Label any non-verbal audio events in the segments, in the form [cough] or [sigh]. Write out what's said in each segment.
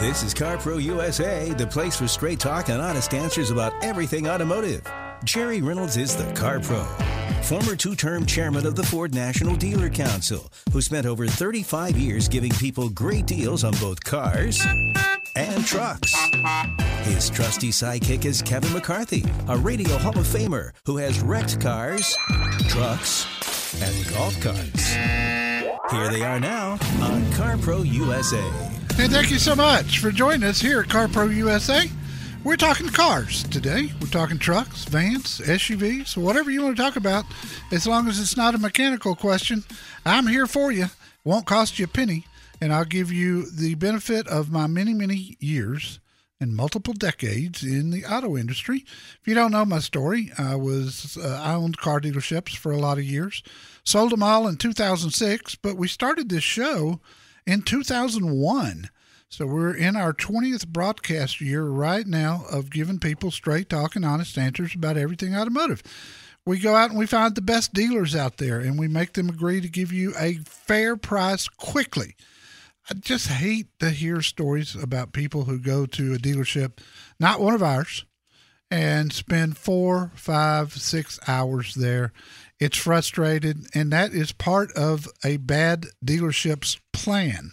This is CarPro USA, the place for straight talk and honest answers about everything automotive. Jerry Reynolds is the Car Pro, former two term chairman of the Ford National Dealer Council, who spent over 35 years giving people great deals on both cars and trucks. His trusty sidekick is Kevin McCarthy, a Radio Hall of Famer who has wrecked cars, trucks, and golf carts. Here they are now on CarPro USA. Hey, thank you so much for joining us here at CarPro USA. We're talking cars today. We're talking trucks, vans, SUVs, whatever you want to talk about, as long as it's not a mechanical question. I'm here for you. Won't cost you a penny, and I'll give you the benefit of my many, many years and multiple decades in the auto industry. If you don't know my story, I was uh, I owned car dealerships for a lot of years. Sold them all in 2006, but we started this show in 2001. So we're in our 20th broadcast year right now of giving people straight talk and honest answers about everything automotive. We go out and we find the best dealers out there and we make them agree to give you a fair price quickly. I just hate to hear stories about people who go to a dealership, not one of ours, and spend four, five, six hours there. It's frustrated, and that is part of a bad dealership's plan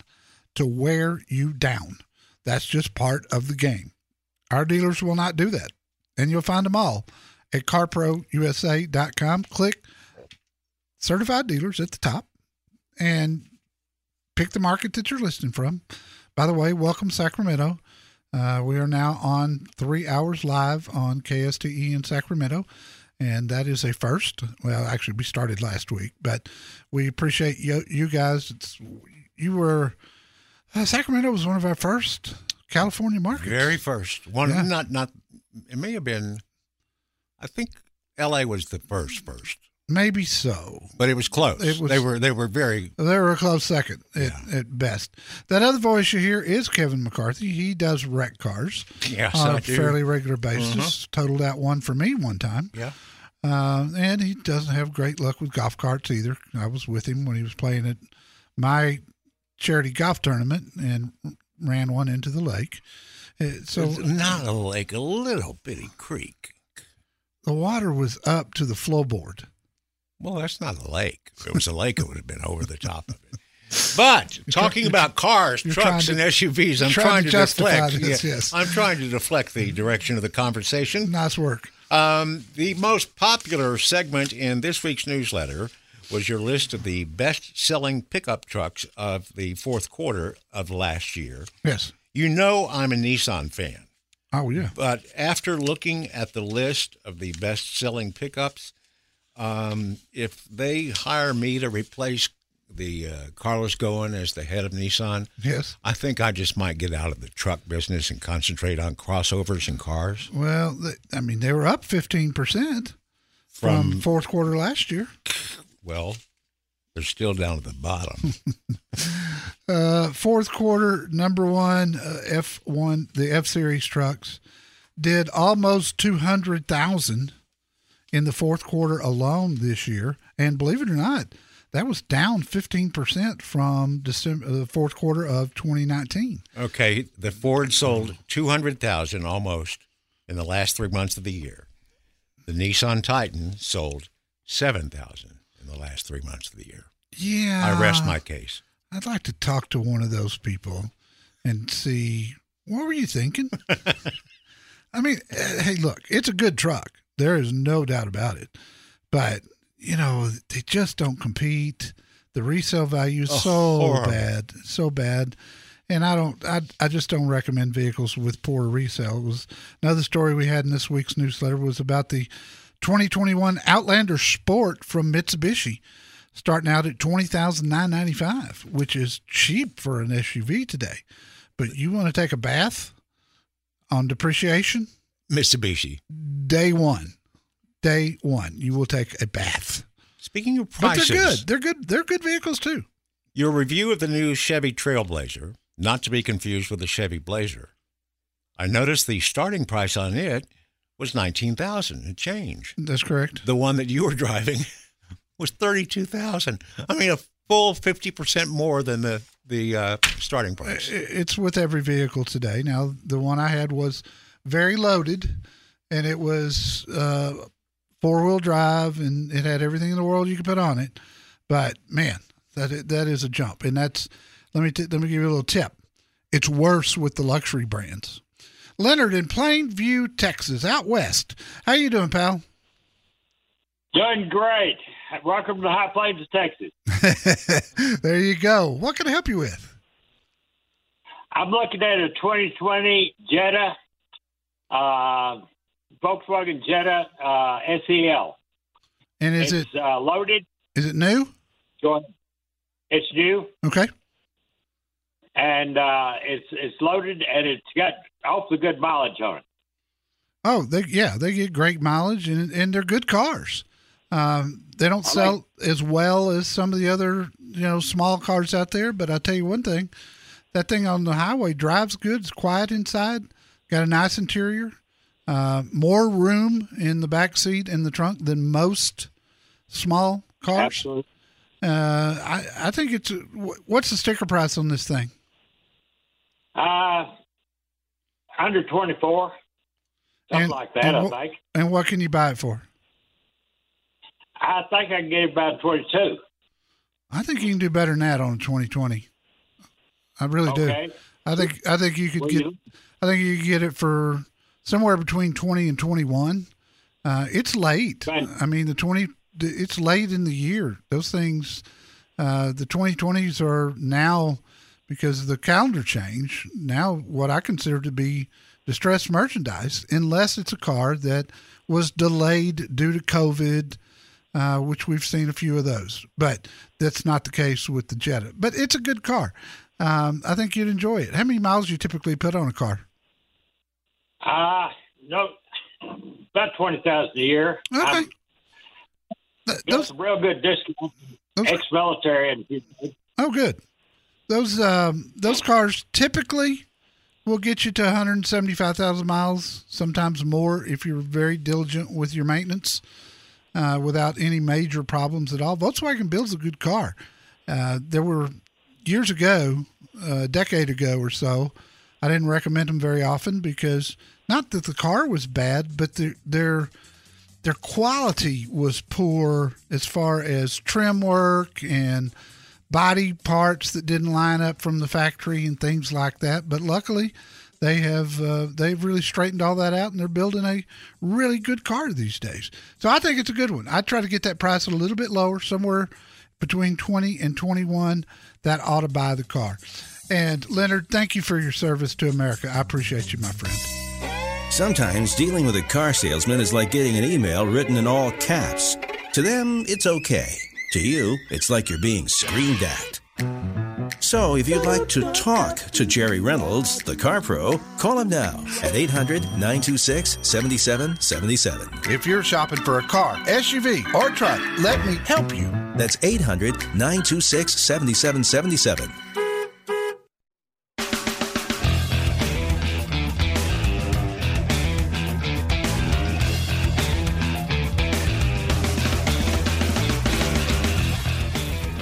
to wear you down. That's just part of the game. Our dealers will not do that. And you'll find them all at carprousa.com. Click certified dealers at the top and pick the market that you're listening from. By the way, welcome Sacramento. Uh, we are now on three hours live on KSTE in Sacramento, and that is a first. Well, actually, we started last week, but we appreciate you, you guys. It's, you were uh, Sacramento was one of our first California markets. Very first one. Yeah. Not not. It may have been. I think L.A. was the first first, Maybe so. but it was close. It was- they were they were very. They were a close second at, at best. That other voice you hear is Kevin McCarthy. He does wreck cars Yes, on I a do. fairly regular basis. Totaled out one for me one time. Yeah. Uh, and he doesn't have great luck with golf carts either. I was with him when he was playing at my charity golf tournament and ran one into the lake. Uh, So It's not a lake, a little bitty creek. the water was up to the floorboard. Well, that's not a lake. If it was a lake, it would have been over the top of it. But talking about cars, you're trucks, trying and SUVs, I'm trying trying, to to, deflect. this, yeah, yes. I'm trying to deflect the direction of the conversation. Nice work. Um, the most popular segment in this week's newsletter was your list of the best-selling pickup trucks of the fourth quarter of last year. Yes. You know I'm a Nissan fan, Oh yeah. but after looking at the list of the best-selling pickups, um, if they hire me to replace the uh, Carlos Ghosn as the head of Nissan, Yes. I think I just might get out of the truck business and concentrate on crossovers and cars. Well, I mean, they were up 15% from, From- fourth quarter last year. Well, they're still down at the bottom. [laughs] Uh, fourth quarter, number one, uh, F1, the F Series trucks did almost 200,000 in the fourth quarter alone this year. And believe it or not, that was down 15% from December, uh, the fourth quarter of 2019. Okay, the Ford sold 200,000 almost in the last three months of the year. The Nissan Titan sold 7,000 in the last three months of the year. Yeah. I rest my case. I'd like to talk to one of those people and see what were you thinking? [laughs] I mean, eh, hey, look, it's a good truck. There is no doubt about it. But, you know, they just don't compete. The resale value is Oh, so horrible. bad, so bad. And I don't, I, I just don't recommend vehicles with poor resale. It was another story we had in this week's newsletter was about the 2021 Outlander Sport from Mitsubishi starting out at twenty thousand nine ninety five, which is cheap for an SUV today. But you want to take a bath on depreciation Mitsubishi. day one, day one, you will take a bath. Speaking of But prices, they're good. They're good. They're good vehicles too. your review of the new Chevy Trailblazer, not to be confused with the Chevy Blazer. I noticed the starting price on it was 19,000 and change. That's correct. The one that you were driving [laughs] was 32,000. I mean a full 50% more than the the uh, starting price. It's with every vehicle today. Now, the one I had was very loaded, and it was uh, four wheel drive, and it had everything in the world you could put on it. But man, that that is a jump, and that's let me t- let me give you a little tip. It's worse with the luxury brands. Leonard in Plainview, Texas, out west. How you doing, pal? Doing great. Welcome to the High Plains of Texas. [laughs] there you go. What can I help you with? I'm looking at a 2020 Jetta, uh, Volkswagen Jetta uh, SEL. And is it's, it uh, loaded? Is it new? It's new. Okay. And uh, it's it's loaded and it's got awfully good mileage on it. Oh, they yeah, they get great mileage and and they're good cars. Um, they don't sell like, as well as some of the other you know small cars out there, but I tell you one thing, that thing on the highway drives good. It's quiet inside. Got a nice interior. Uh, more room in the back seat and the trunk than most small cars. Absolutely. Uh, I I think it's what's the sticker price on this thing? Uh, under twenty four, something and, like that. I think. And what can you buy it for? I think I can get about twenty two. I think you can do better than that on a twenty twenty. I really okay. do. I think I think you could Will get. You? I think you could get it for somewhere between twenty and twenty one. Uh, it's late. I mean, the twenty. It's late in the year. Those things. Uh, the twenty twenties are now because of the calendar change. Now, what I consider to be distressed merchandise, unless it's a car that was delayed due to COVID. Uh, which we've seen a few of those, but that's not the case with the Jetta. But it's a good car. Um, I think you'd enjoy it. How many miles do you typically put on a car? Uh no, about twenty thousand a year. Okay. I'm, Th- those, real good discount. Ex-military and oh, good. Those um, those cars typically will get you to 175,000 miles, sometimes more if you're very diligent with your maintenance, uh, without any major problems at all. Volkswagen builds a good car. Uh, there were years ago, a decade ago or so, I didn't recommend them very often because not that the car was bad, but the, their their quality was poor as far as trim work and body parts that didn't line up from the factory and things like that. But luckily, they have uh, they've really straightened all that out and they're building a really good car these days. So I think it's a good one. I try to get that price a little bit lower, somewhere between 20 and 21 that ought to buy the car. And Leonard, thank you for your service to America. I appreciate you, my friend. Sometimes dealing with a car salesman is like getting an email written in all caps. To them, it's okay. To you, it's like you're being screamed at. So if you'd like to talk to Jerry Reynolds, the Car Pro, call him now at 800 926 7777. If you're shopping for a car, SUV, or truck, let me help you. That's 800 926 7777.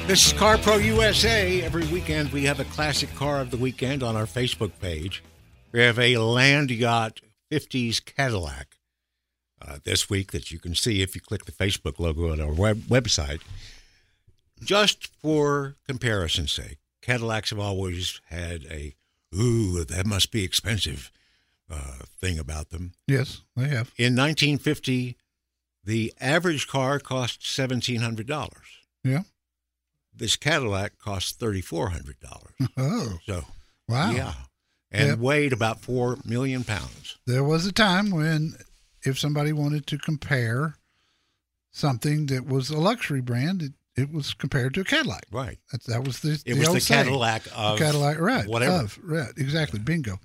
This is Car Pro USA. Every weekend we have a classic car of the weekend on our Facebook page. We have a Land Yacht 50s Cadillac uh, this week that you can see if you click the Facebook logo on our web- website. Just for comparison's sake, Cadillacs have always had a, ooh, that must be expensive uh, thing about them. Yes, they have. In 1950, the average car cost $1,700 Yeah. This Cadillac cost thirty four hundred dollars. Oh, So wow. yeah, and Yep. weighed about four million pounds. There was a time when if somebody wanted to compare something that was a luxury brand, it, it was compared to a Cadillac. Right. That, that was the, It the was the saying. Cadillac of The Cadillac, right? whatever. Of, right, exactly. Bingo.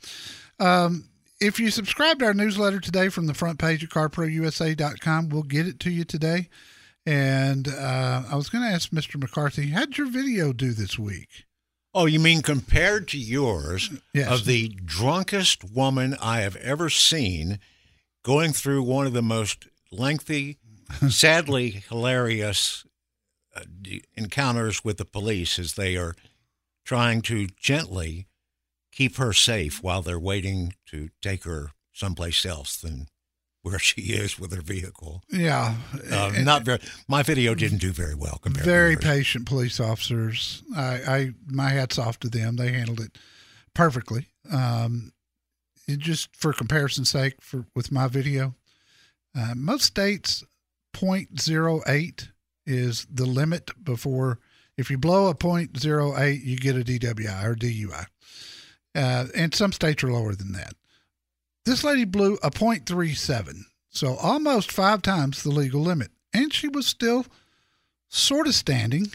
Um, if you subscribe to our newsletter today from the front page of carprousa.com, we'll get it to you today. And uh, I was going to ask Mr. McCarthy, how'd your video do this week? Oh, you mean compared to yours Yes. of the drunkest woman I have ever seen going through one of the most lengthy, sadly hilarious uh, encounters with the police as they are trying to gently keep her safe while they're waiting to take her someplace else than where she is with her vehicle. Yeah. Uh, not very. My video didn't do very well compared. Very patient police officers. I, I my hats off to them. They handled it perfectly. Um, just for comparison's sake, for with my video, uh, most states 0.08 is the limit before. If you blow a 0.08, you get a DWI or DUI, uh, and some states are lower than that. This lady blew a 0.37, so almost five times the legal limit, and she was still sort of standing.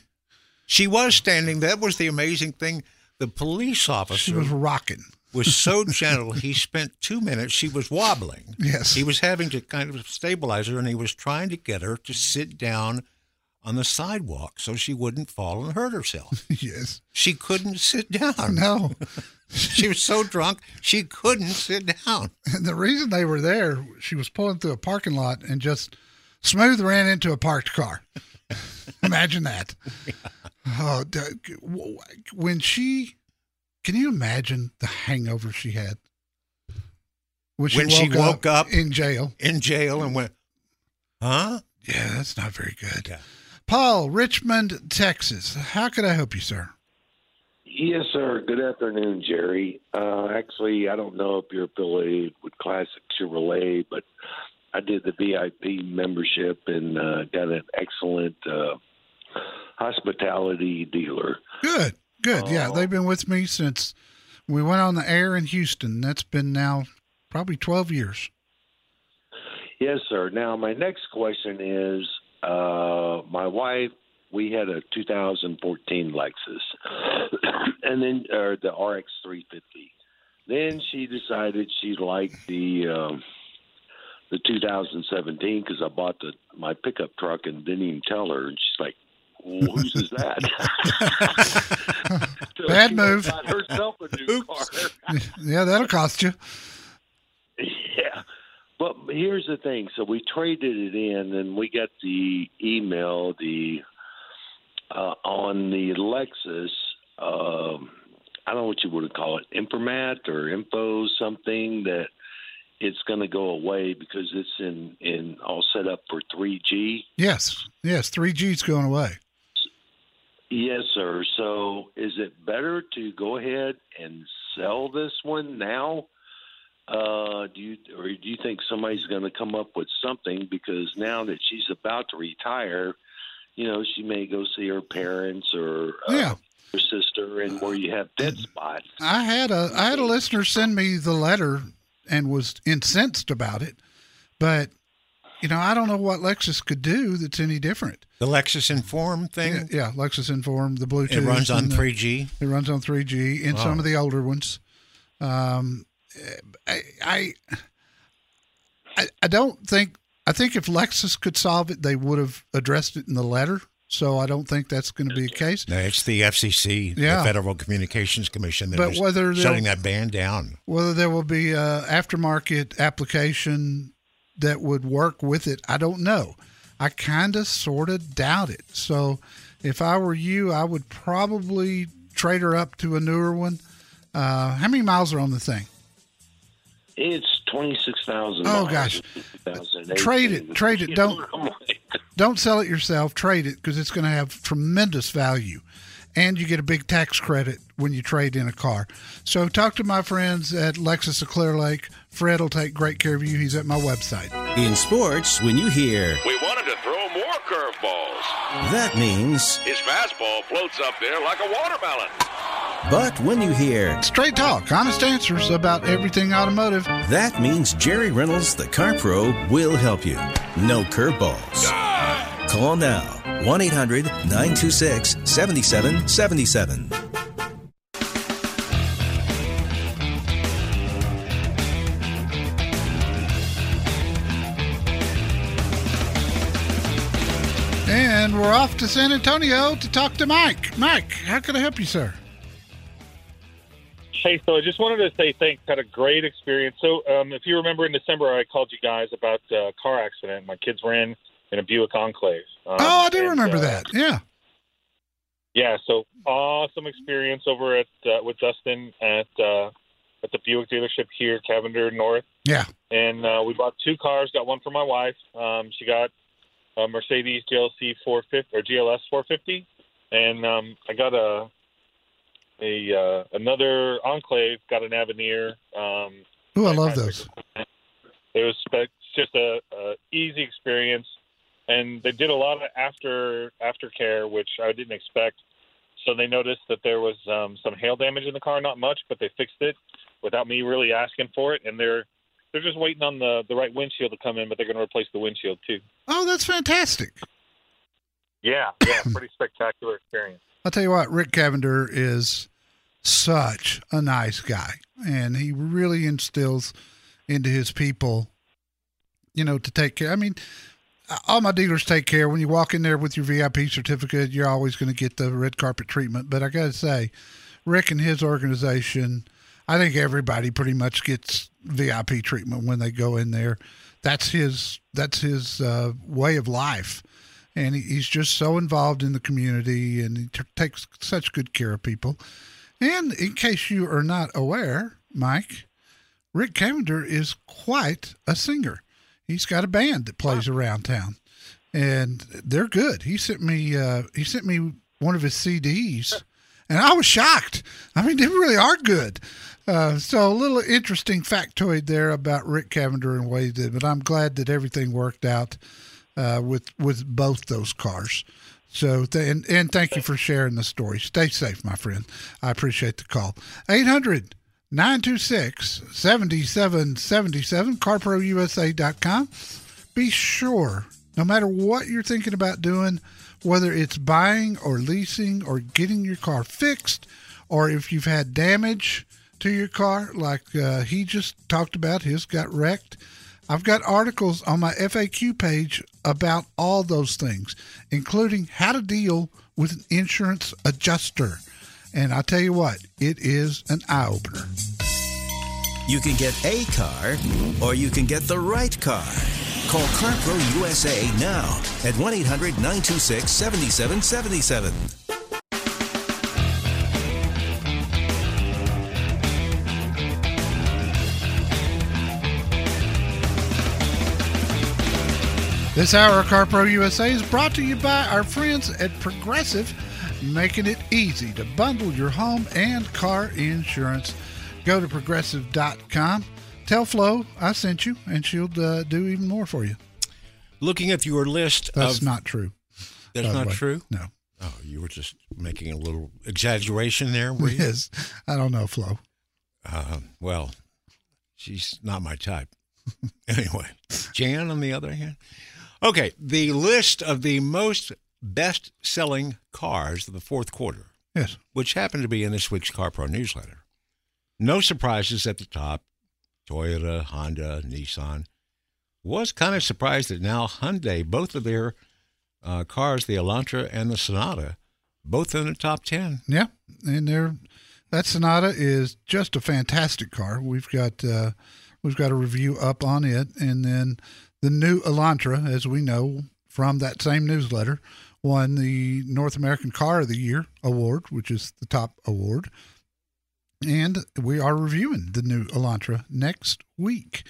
She was standing. That was the amazing thing. The police She officer was rocking. was so [laughs] gentle. He spent two minutes. She was wobbling. Yes. He was having to kind of stabilize her, and he was trying to get her to sit down on the sidewalk so she wouldn't fall and hurt herself. [laughs] yes. She couldn't sit down. No. [laughs] She was so drunk she couldn't sit down. And the reason they were there, she was pulling through a parking lot and just smooth ran into a parked car. [laughs] Imagine that. Oh, d- w- when she, can you imagine the hangover she had? When When she woke up- in jail. In jail and went, huh? Yeah, that's not very good. Yeah. Paul, Richmond, Texas. How could I help you, sir? Yes, sir. Good afternoon, Jerry. Uh, actually, I don't know if you're affiliated with Classic Chevrolet, but I did the VIP membership and uh, got an excellent uh, hospitality dealer. Good, good. Yeah, Oh. they've been with me since we went on the air in Houston. That's been now probably 12 years. Yes, sir. Now, my next question is uh, my wife, we had a 2014 Lexus, [clears throat] and then or the RX 350. Then she decided she liked the um, the 2017 because I bought the my pickup truck and didn't even tell her, and she's like, well, "Whose is that?" [laughs] [laughs] So Bad move. Got herself a new car. [laughs] yeah, that'll cost you. But here's the thing. So we traded it in, and we got the email the uh, on the Lexus. Um, I don't know what you would call it, Imprimat or Info something that it's going to go away because it's in in all set up for 3G. Yes, yes. 3G's going away. Yes, sir. So is it better to go ahead and sell this one now? Uh, do you or do you think somebody's going to come up with something because now that she's about to retire, you know, she may go see her parents or uh, Yeah. her sister, and where you have dead spots. I had a I had a listener send me the letter and was incensed about it, but you know I don't know what Lexus could do that's any different. The Lexus Enform thing. Yeah, yeah Lexus Enform the Bluetooth. It runs on the- 3G. It runs on 3G and some of the older ones. Um, I, I, I, don't think. I think if Lexus could solve it, they would have addressed it in the letter. So I don't think that's going to be a case. No, it's the FCC, Yeah. the Federal Communications Commission, that But is whether shutting that ban down. Whether there will be a aftermarket application that would work with it, I don't know. I kind of sort of doubt it. So if I were you, I would probably trade her up to a newer one. Uh, how many miles are on the thing? It's twenty six thousand. Oh, gosh. Trade it, trade it, don't- Don't sell it yourself. Trade it because it's going to have tremendous value, and you get a big tax credit when you trade in a car. So talk to my friends at Lexus of Clear Lake. Fred will take great care of you. He's at my website. In sports, when you hear We wanted to throw more curveballs. that means, His fastball floats up there like a watermelon. But when you hear Straight talk, honest answers about everything automotive. that means Jerry Reynolds, the Car Pro, will help you. No curveballs. Call now 1 800 926 7777. And we're off to San Antonio to talk to Mike. Mike, how can I help you, sir? Hey, so I just wanted to say thanks. Had a great experience. So, um, if you remember in December, I called you guys about a car accident. My kids ran in a Buick Enclave. Um, oh, I do and, remember uh, that. Yeah. yeah, so awesome experience over at uh, with Dustin at uh, at the Buick dealership here, Cavender North, Yeah. and uh, we bought two cars. Got one for my wife. Um, she got a Mercedes GLC 450 or GLS 450, and um, I got a a uh, another Enclave. Got an Avenir. Um, Ooh, I love those. it was spe- just a, a easy experience, and they did a lot of after aftercare, which I didn't expect. So they noticed that there was um, some hail damage in the car, not much, but they fixed it without me really asking for it, and they're they're just waiting on the the right windshield to come in, but they're going to replace the windshield too. Oh, that's fantastic. Yeah, yeah, pretty [laughs] spectacular experience. I'll tell you what, Rick Cavender is such a nice guy, and he really instills into his people, you know, to take care. I mean, all my dealers take care. When you walk in there with your VIP certificate, you're always going to get the red carpet treatment. But I got to say, Rick and his organization, I think everybody pretty much gets VIP treatment when they go in there. That's his. That's his uh, way of life and he's just so involved in the community and he t- takes such good care of people. And in case you are not aware, Mike, Rick Cavender is quite a singer. He's got a band that plays around town, and they're good. He sent me uh, he sent me one of his CDs, and I was shocked. I mean, they really are good. Uh, so a little interesting factoid there about Rick Cavender and what he did, but I'm glad that everything worked out uh, with with both those cars. So th- and and thank you for sharing the story. Stay safe, my friend. I appreciate the call. 800 926 7777 carprousa.com. Be sure, no matter what you're thinking about doing, whether it's buying or leasing or getting your car fixed, or if you've had damage to your car, like uh, he just talked about, his got wrecked. I've got articles on my FAQ page about all those things, including how to deal with an insurance adjuster. And I tell you what, it is an eye opener. You can get a car or you can get the right car. Call CarPro USA now at 1 800 926 7777. This hour of CarPro USA is brought to you by our friends at Progressive, making it easy to bundle your home and car insurance. Go to progressive.com. Tell Flo I sent you, and she'll uh, do even more for you. Looking at your list That's of not true. that's not way. true. No. Oh, you were just making a little exaggeration there. Were you? Yes. I don't know, Flo. Uh, well, she's not my type. [laughs] anyway, Jan, on the other hand. Okay, the list of the most best selling cars of the fourth quarter, Yes. which happened to be in this week's Car Pro newsletter. No surprises at the top Toyota, Honda, Nissan. Was kind of surprised that now Hyundai, both of their uh, cars, the Elantra and the Sonata, both in the top 10. Yeah, and there, that Sonata is just a fantastic car. We've got uh, we've got a review up on it, and then the new Elantra, as we know from that same newsletter, won the North American Car of the Year award, which is the top award. And we are reviewing the new Elantra next week.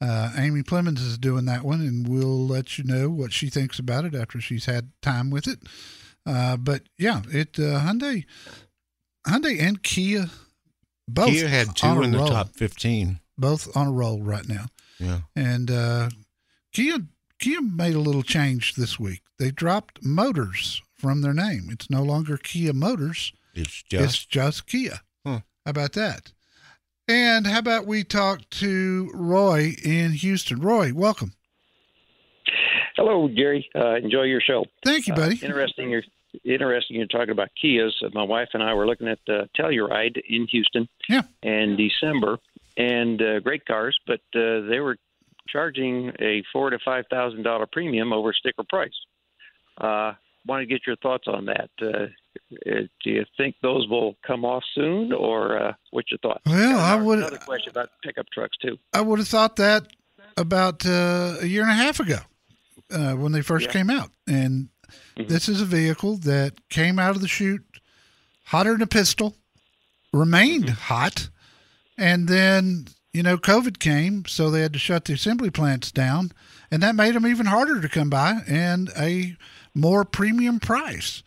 Uh, Amy Plemons is doing that one, and we'll let you know what she thinks about it after she's had time with it. Uh, but yeah, it uh, Hyundai, Hyundai and Kia, both Kia had two in the roll. top 15. both on a roll right now. Yeah. And uh, Kia Kia made a little change this week. They dropped motors from their name. It's no longer Kia Motors. It's It's just just Kia. Huh. How about that? And how about we talk to Roy in Houston? Roy, welcome. Hello, Gary. Uh, enjoy your show. Thank you, buddy. Uh, interesting. You're interesting. You're talking about Kias. Uh, My wife and I were looking at uh, Telluride in Houston. Yeah. In December, and uh, great cars, but uh, they were charging a four to five thousand dollar premium over sticker price. Uh, Want to get your thoughts on that? Uh, uh, do you think those will come off soon, or uh, what's your thought? Well, I would- Another question about pickup trucks too. I would have thought that about uh, a year and a half ago uh, when they first Yeah. came out. And Mhm. this is a vehicle that came out of the chute hotter than a pistol, remained hot, and then you know COVID came, so they had to shut the assembly plants down, and that made them even harder to come by and a more premium price.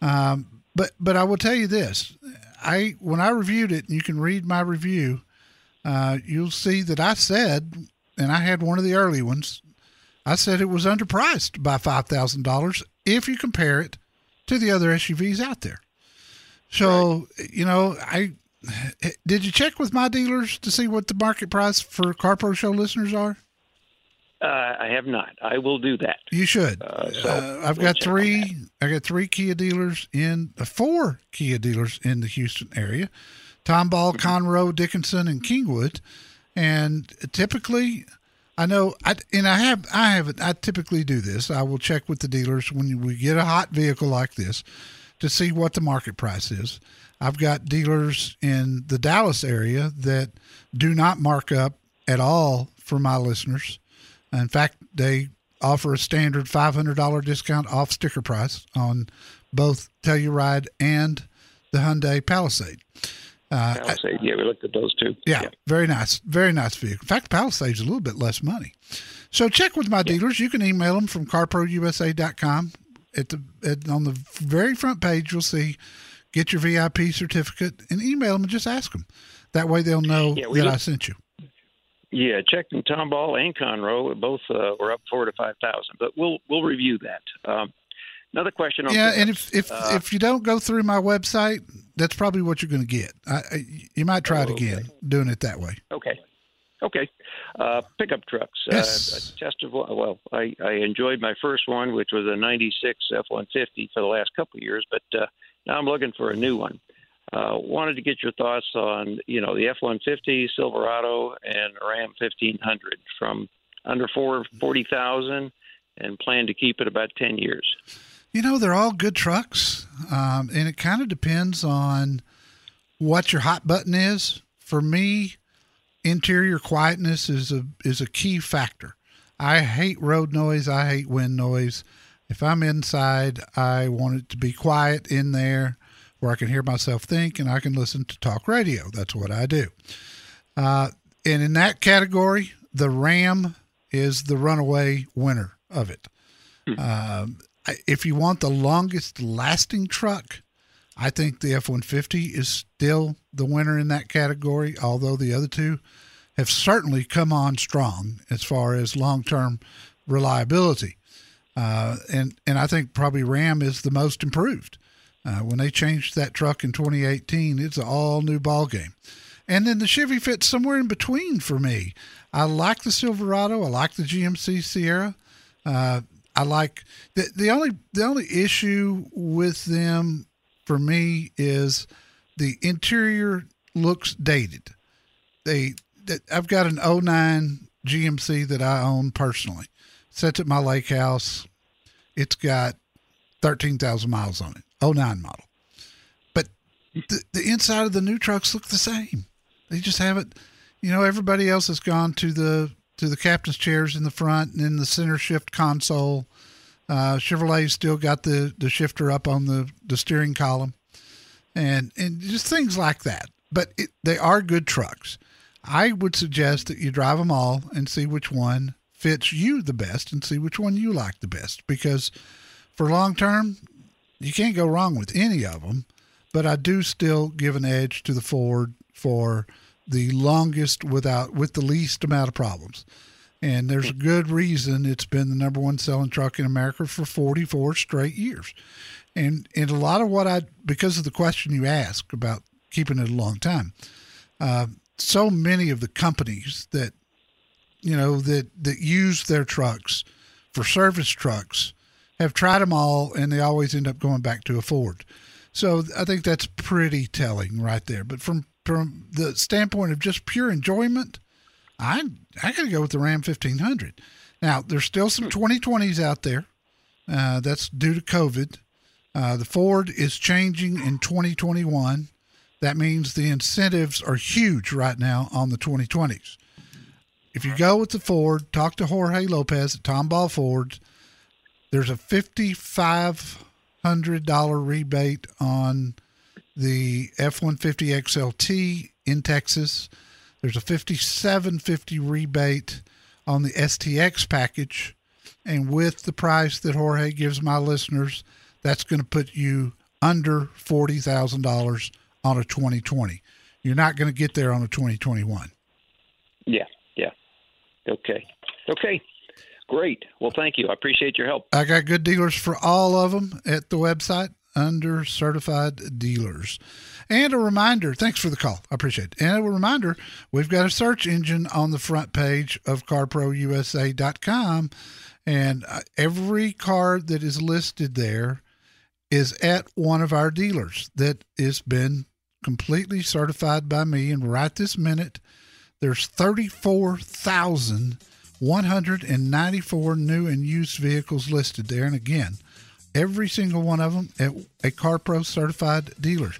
Um, but but I will tell you this: I when I reviewed it, and you can read my review, uh, you'll see that I said, and I had one of the early ones. I said it was underpriced by five thousand dollars if you compare it to the other SUVs out there. So right. you know, I did you check with my dealers to see what the market price for Car Pro Show listeners are? Uh, I have not. I will do that. You should. Uh, so uh, I've we'll got three. I got three Kia dealers in uh, four Kia dealers in the Houston area: Tomball, mm-hmm. Conroe, Dickinson, and Kingwood. And typically, I know, I, and I have, I have, I typically do this. I will check with the dealers when we get a hot vehicle like this to see what the market price is. I've got dealers in the Dallas area that do not mark up at all for my listeners. In fact, they offer a standard $500 discount off sticker price on both Telluride and the Hyundai Palisade. Uh, Palisade, yeah, we looked at those too. Yeah, yeah, very nice, very nice vehicle. In fact, Palisade's a little bit less money. So check with my yeah. dealers. You can email them from carprousa.com. At the at, on the very front page, you'll see get your VIP certificate and email them and just ask them. That way, they'll know yeah, that I sent you. Yeah, checking Tomball and Conroe both uh, were up four to five thousand, but we'll we'll review that. Um, another question. yeah, and if if uh, if you don't go through my website, that's probably what you're going to get. I, I, you might try oh, it again, okay. doing it that way. Okay. Okay. Uh, pickup trucks. Uh, yes. Uh, tested, well, I, I enjoyed my first one, which was a 96 F 150 for the last couple of years, but uh, now I'm looking for a new one. Uh, wanted to get your thoughts on you know the F-150 Silverado and Ram 1500 from under four forty thousand, and plan to keep it about ten years. You know they're all good trucks, um, and it kind of depends on what your hot button is. For me, interior quietness is a is a key factor. I hate road noise. I hate wind noise. If I'm inside, I want it to be quiet in there where I can hear myself think and I can listen to talk radio. That's what I do. Uh, and in that category, the Ram is the runaway winner of it. Hmm. Uh, if you want the longest lasting truck, I think the F 150 is still the winner in that category, although the other two have certainly come on strong as far as long term reliability. Uh, and and I think probably Ram is the most improved. Uh, when they changed that truck in 2018, it's an all new ball game. And then the Chevy fits somewhere in between for me. I like the Silverado. I like the GMC Sierra. Uh, I like the the only the only issue with them for me is the interior looks dated. They I've got an 09 GMC that I own personally sits at my lake house. It's got 13,000 miles on it, 09 model. But the, the inside of the new trucks look the same. They just haven't, you know, everybody else has gone to the to the captain's chairs in the front and in the center shift console. Uh, Chevrolet's still got the, the shifter up on the, the steering column and, and just things like that. But it, they are good trucks. I would suggest that you drive them all and see which one fits you the best and see which one you like the best. Because for long term, you can't go wrong with any of them. But I do still give an edge to the Ford for the longest without with the least amount of problems. And there's a good reason it's been the number one selling truck in America for 44 straight years. And and a lot of what I because of the question you asked about keeping it a long time, uh, so many of the companies that you know, that, that use their trucks for service trucks have tried them all and they always end up going back to a Ford. So I think that's pretty telling right there. But from from the standpoint of just pure enjoyment, I I got to go with the Ram 1500. Now there's still some 2020s out there. Uh, that's due to COVID. Uh, the Ford is changing in 2021. That means the incentives are huge right now on the 2020s. If you go with the Ford, talk to Jorge Lopez at Tomball Ford. There's a fifty-five hundred dollar rebate on the F 150 XLT in Texas. There's a 5750 rebate on the STX package. And with the price that Jorge gives my listeners, that's going to put you under $40,000 on a 2020. You're not going to get there on a 2021. Yeah, yeah. Okay. Okay. Great. Well, thank you. I appreciate your help. I got good dealers for all of them at the website under certified dealers. And a reminder, thanks for the call. I appreciate it. And a reminder, we've got a search engine on the front page of carprousa.com. And uh, every car that is listed there is at one of our dealers that has been completely certified by me. And right this minute, there's 34,194 new and used vehicles listed there. And again, every single one of them at a CarPro certified dealers.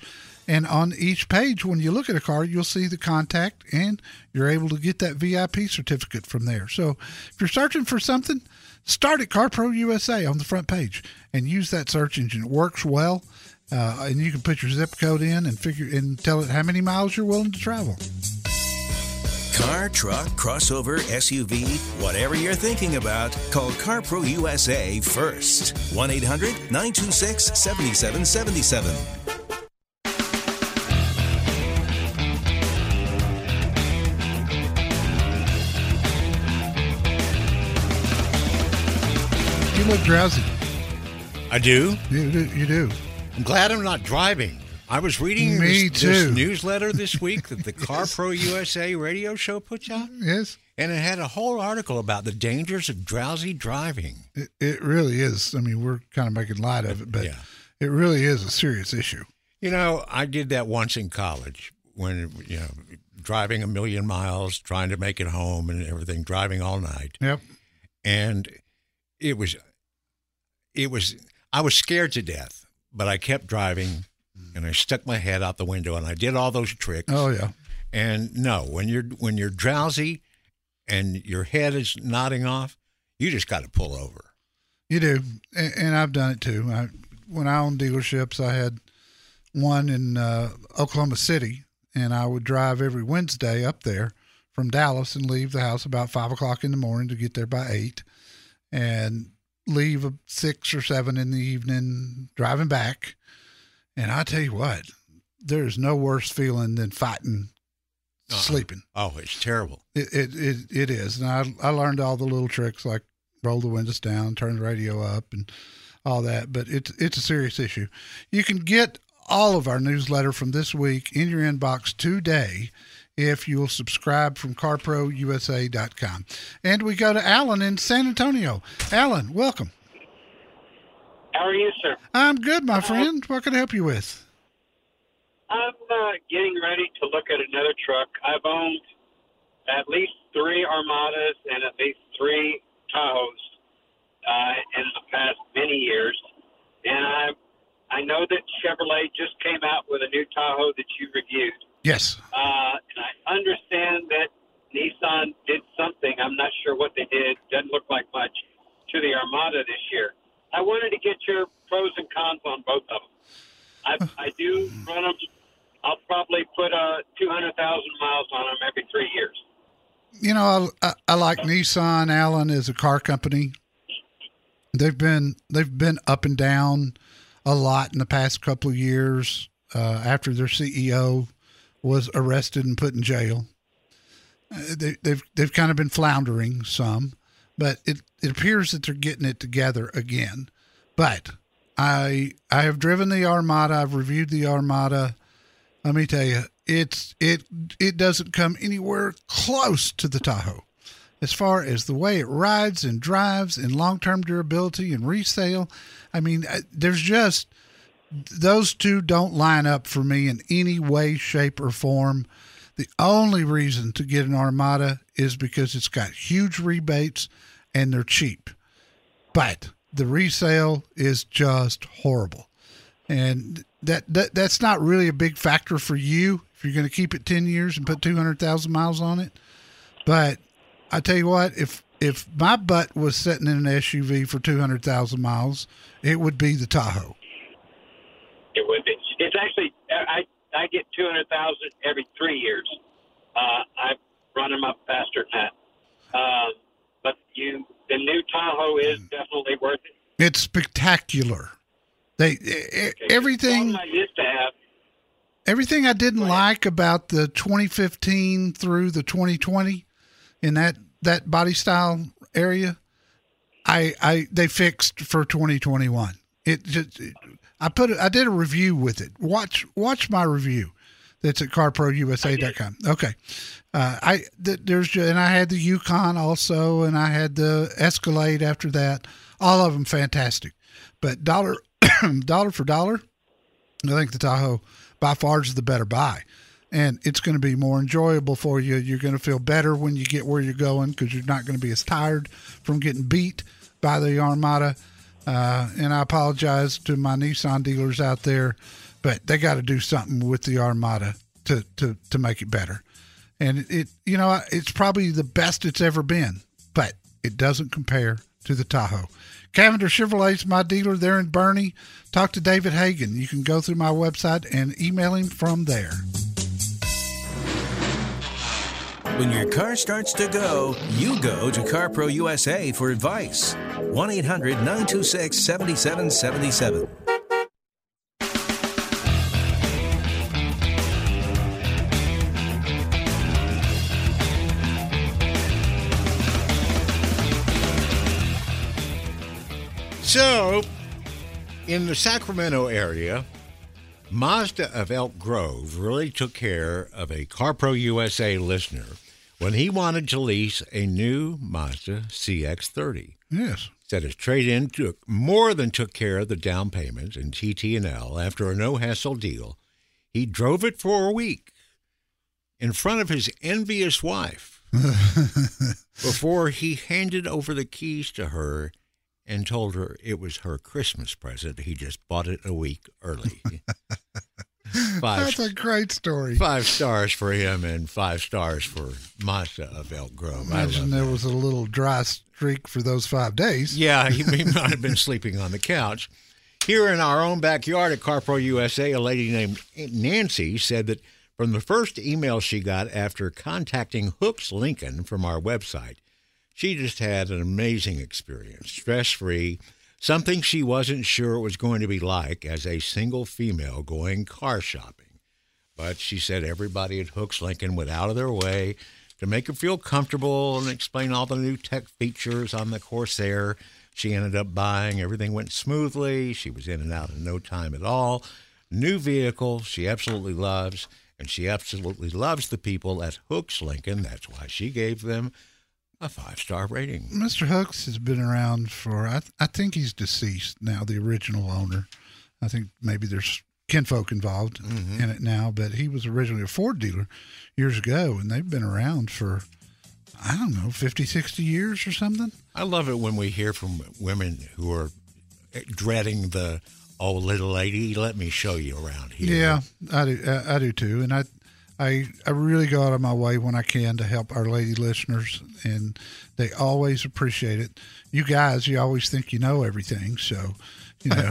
And on each page, when you look at a car, you'll see the contact and you're able to get that VIP certificate from there. So if you're searching for something, start at CarPro USA on the front page and use that search engine. It works well. Uh, and you can put your zip code in and figure and tell it how many miles you're willing to travel. Car, truck, crossover, SUV, whatever you're thinking about, call CarPro USA first. 1 800 926 7777. You look drowsy. I do. You do. You do. I'm glad I'm not driving. I was reading Me this, this [laughs] newsletter this week that the Car Pro USA radio show puts mm, out, Yes. and it had a whole article about the dangers of drowsy driving. It, it really is. I mean, we're kind of making light of it, but Yeah. it really is a serious issue. You know, I did that once in college when, you know, driving a million miles, trying to make it home and everything, driving all night. Yep. And it was, it was, I was scared to death, but I kept driving and I stuck my head out the window and I did all those tricks. Oh yeah. And no, when you're when you're drowsy and your head is nodding off, you just got to pull over. You do, and, and I've done it too. I, when I owned dealerships, I had one in uh, Oklahoma City, and I would drive every Wednesday up there from Dallas and leave the house about five o'clock in the morning to get there by eight, and leave at six or seven in the evening driving back. And I tell you what, there's no worse feeling than fighting Uh-uh. sleeping. Oh, it's terrible. It, it it it is, and I I learned all the little tricks like roll the windows down, turn the radio up, and all that. But it's it's a serious issue. You can get all of our newsletter from this week in your inbox today if you will subscribe from CarProUSA.com. And we go to Alan in San Antonio. Alan, welcome. How are you, sir? I'm good, my friend. What can I help you with? I'm uh, getting ready to look at another truck. I've owned at least three Armadas and at least three Tahoes uh, in the past many years, and I I know that Chevrolet just came out with a new Tahoe that you reviewed, Yes. uh, and I understand that Nissan did something. I'm not sure what they did. Doesn't look like much to the Armada this year. I wanted to get your pros and cons on both of them. I, I do run them. I'll probably put uh, 200,000 miles on them every three years. you know, I, I, I like Nissan Alan as a car company. They've been they've been up and down a lot in the past couple of years. Uh, after their CEO was arrested and put in jail, uh, they, they've they've kind of been floundering some, but it, it appears that they're getting it together again. But I I have driven the Armada. I've reviewed the Armada. Let me tell you, it's it it doesn't come anywhere close to the Tahoe as far as the way it rides and drives and long-term durability and resale. I mean, uh, there's just those two don't line up for me in any way, shape, or form. The only reason to get an Armada is because it's got huge rebates and they're cheap. But the resale is just horrible. And that, that that's not really a big factor for you if you're going to keep it 10 years and put 200,000 miles on it. But I tell you what, if if my butt was sitting in an SUV for 200,000 miles, it would be the Tahoe. It would be. It's actually I I get two hundred thousand every three years. Uh, I run them up faster than that. Uh, but you, the new Tahoe is definitely worth it. It's spectacular. They e- everything. I used to have. Everything I didn't like about the 2015 through the 2020 in that that body style area, I I they fixed for 2021. It just it- I put I did a review with it. Watch watch my review. That's at carprousa.com. Okay. Uh, I th- there's and I had the Yukon also, and I had the Escalade after that. All of them fantastic, but dollar [coughs] dollar for dollar, I think the Tahoe by far is the better buy. And it's going to be more enjoyable for you. You're going to feel better when you get where you're going because you're not going to be as tired from getting beat by the Armada. Uh, and I apologize to my Nissan dealers out there, but they got to do something with the Armada to, to, to make it better. And it, you know, it's probably the best it's ever been, but it doesn't compare to the Tahoe. Cavender Chevrolet's my dealer there in Boerne. Talk to David Hagan. You can go through my website and email him from there. When your car starts to go, you go to CarPro USA for advice. 1 800 926 7777. So, in the Sacramento area, Mazda of Elk Grove really took care of a CarPro USA listener when he wanted to lease a new Mazda CX-30. Yes. Said his trade-in took more than took care of the down payment and TT&L after a no-hassle deal. He drove it for a week in front of his envious wife [laughs] before he handed over the keys to her and told her it was her Christmas present. He just bought it a week early. [laughs] five, That's a great story. five stars for him and five stars for Mazda of Elk Grove. I Imagine there that. was a little dry streak for those five days. Yeah, he, he might [laughs] have been sleeping on the couch. Here in our own backyard at CarPro USA, a lady named Nancy said that from the first email she got after contacting Hooks Lincoln from our website, she just had an amazing experience, stress free, something she wasn't sure it was going to be like as a single female going car shopping. But she said everybody at Hooks Lincoln went out of their way to make her feel comfortable and explain all the new tech features on the Corsair. She ended up buying. Everything went smoothly. She was in and out in no time at all. New vehicle she absolutely loves, and she absolutely loves the people at Hooks Lincoln. That's why she gave them a five star rating. Mr. Hooks has been around for, I, I think he's deceased now, the original owner. I think maybe there's kinfolk involved mm-hmm. in it now, but he was originally a Ford dealer years ago, and they've been around for, I don't know, 50, 60 years or something. I love it when we hear from women who are dreading the oh little lady, let me show you around here. Yeah, I do. I, I do too, and I, I, I really go out of my way when I can to help our lady listeners, and they always appreciate it. You guys, you always think you know everything, so you know [laughs] [laughs]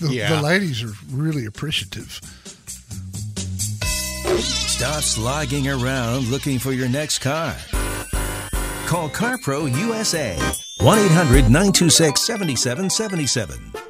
the, Yeah. the ladies are really appreciative. Stop slogging around looking for your next car. Call CarPro USA 1 800 926 7777.